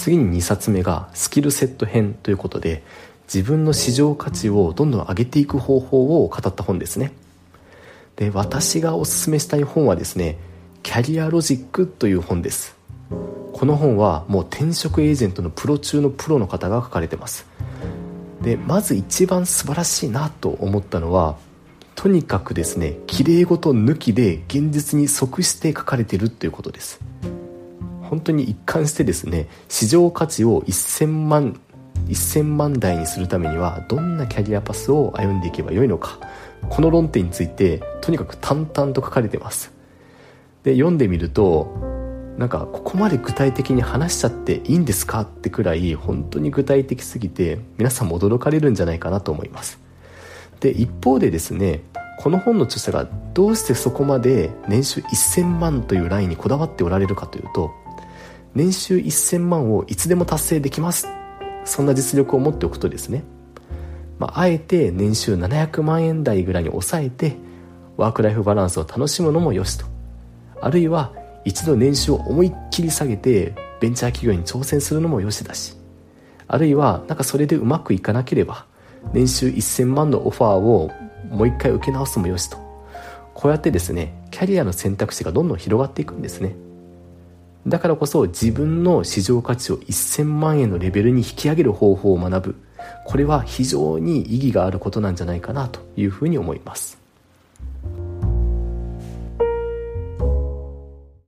次に2冊目がスキルセット編ということで自分の市場価値をどんどん上げていく方法を語った本ですね。で私がおすすめしたい本はですねキャリアロジックという本です。この本はもう転職エージェントのプロ中のプロの方が書かれてます。でまず一番素晴らしいなと思ったのはとにかくですね綺麗事抜きで現実に即して書かれているということです。本当に一貫してですね市場価値を1000万1000万台にするためにはどんなキャリアパスを歩んでいけばよいのか。この論点についてとにかく淡々と書かれてます。で読んでみるとなんかここまで具体的に話しちゃっていいんですかってくらい本当に具体的すぎて皆さんも驚かれるんじゃないかなと思います。で一方でですねこの本の著者がどうしてそこまで年収1000万というラインにこだわっておられるかというと年収1000万をいつでも達成できます。そんな実力を持っておくとですね、まあ、あえて年収700万円台ぐらいに抑えてワークライフバランスを楽しむのもよしと。あるいは一度年収を思いっきり下げてベンチャー企業に挑戦するのもよしだし。あるいはなんかそれでうまくいかなければ年収1000万のオファーをもう一回受け直すもよしと。こうやってですねキャリアの選択肢がどんどん広がっていくんですね。だからこそ自分の市場価値を1000万円のレベルに引き上げる方法を学ぶ。これは非常に意義があることなんじゃないかなというふうに思います。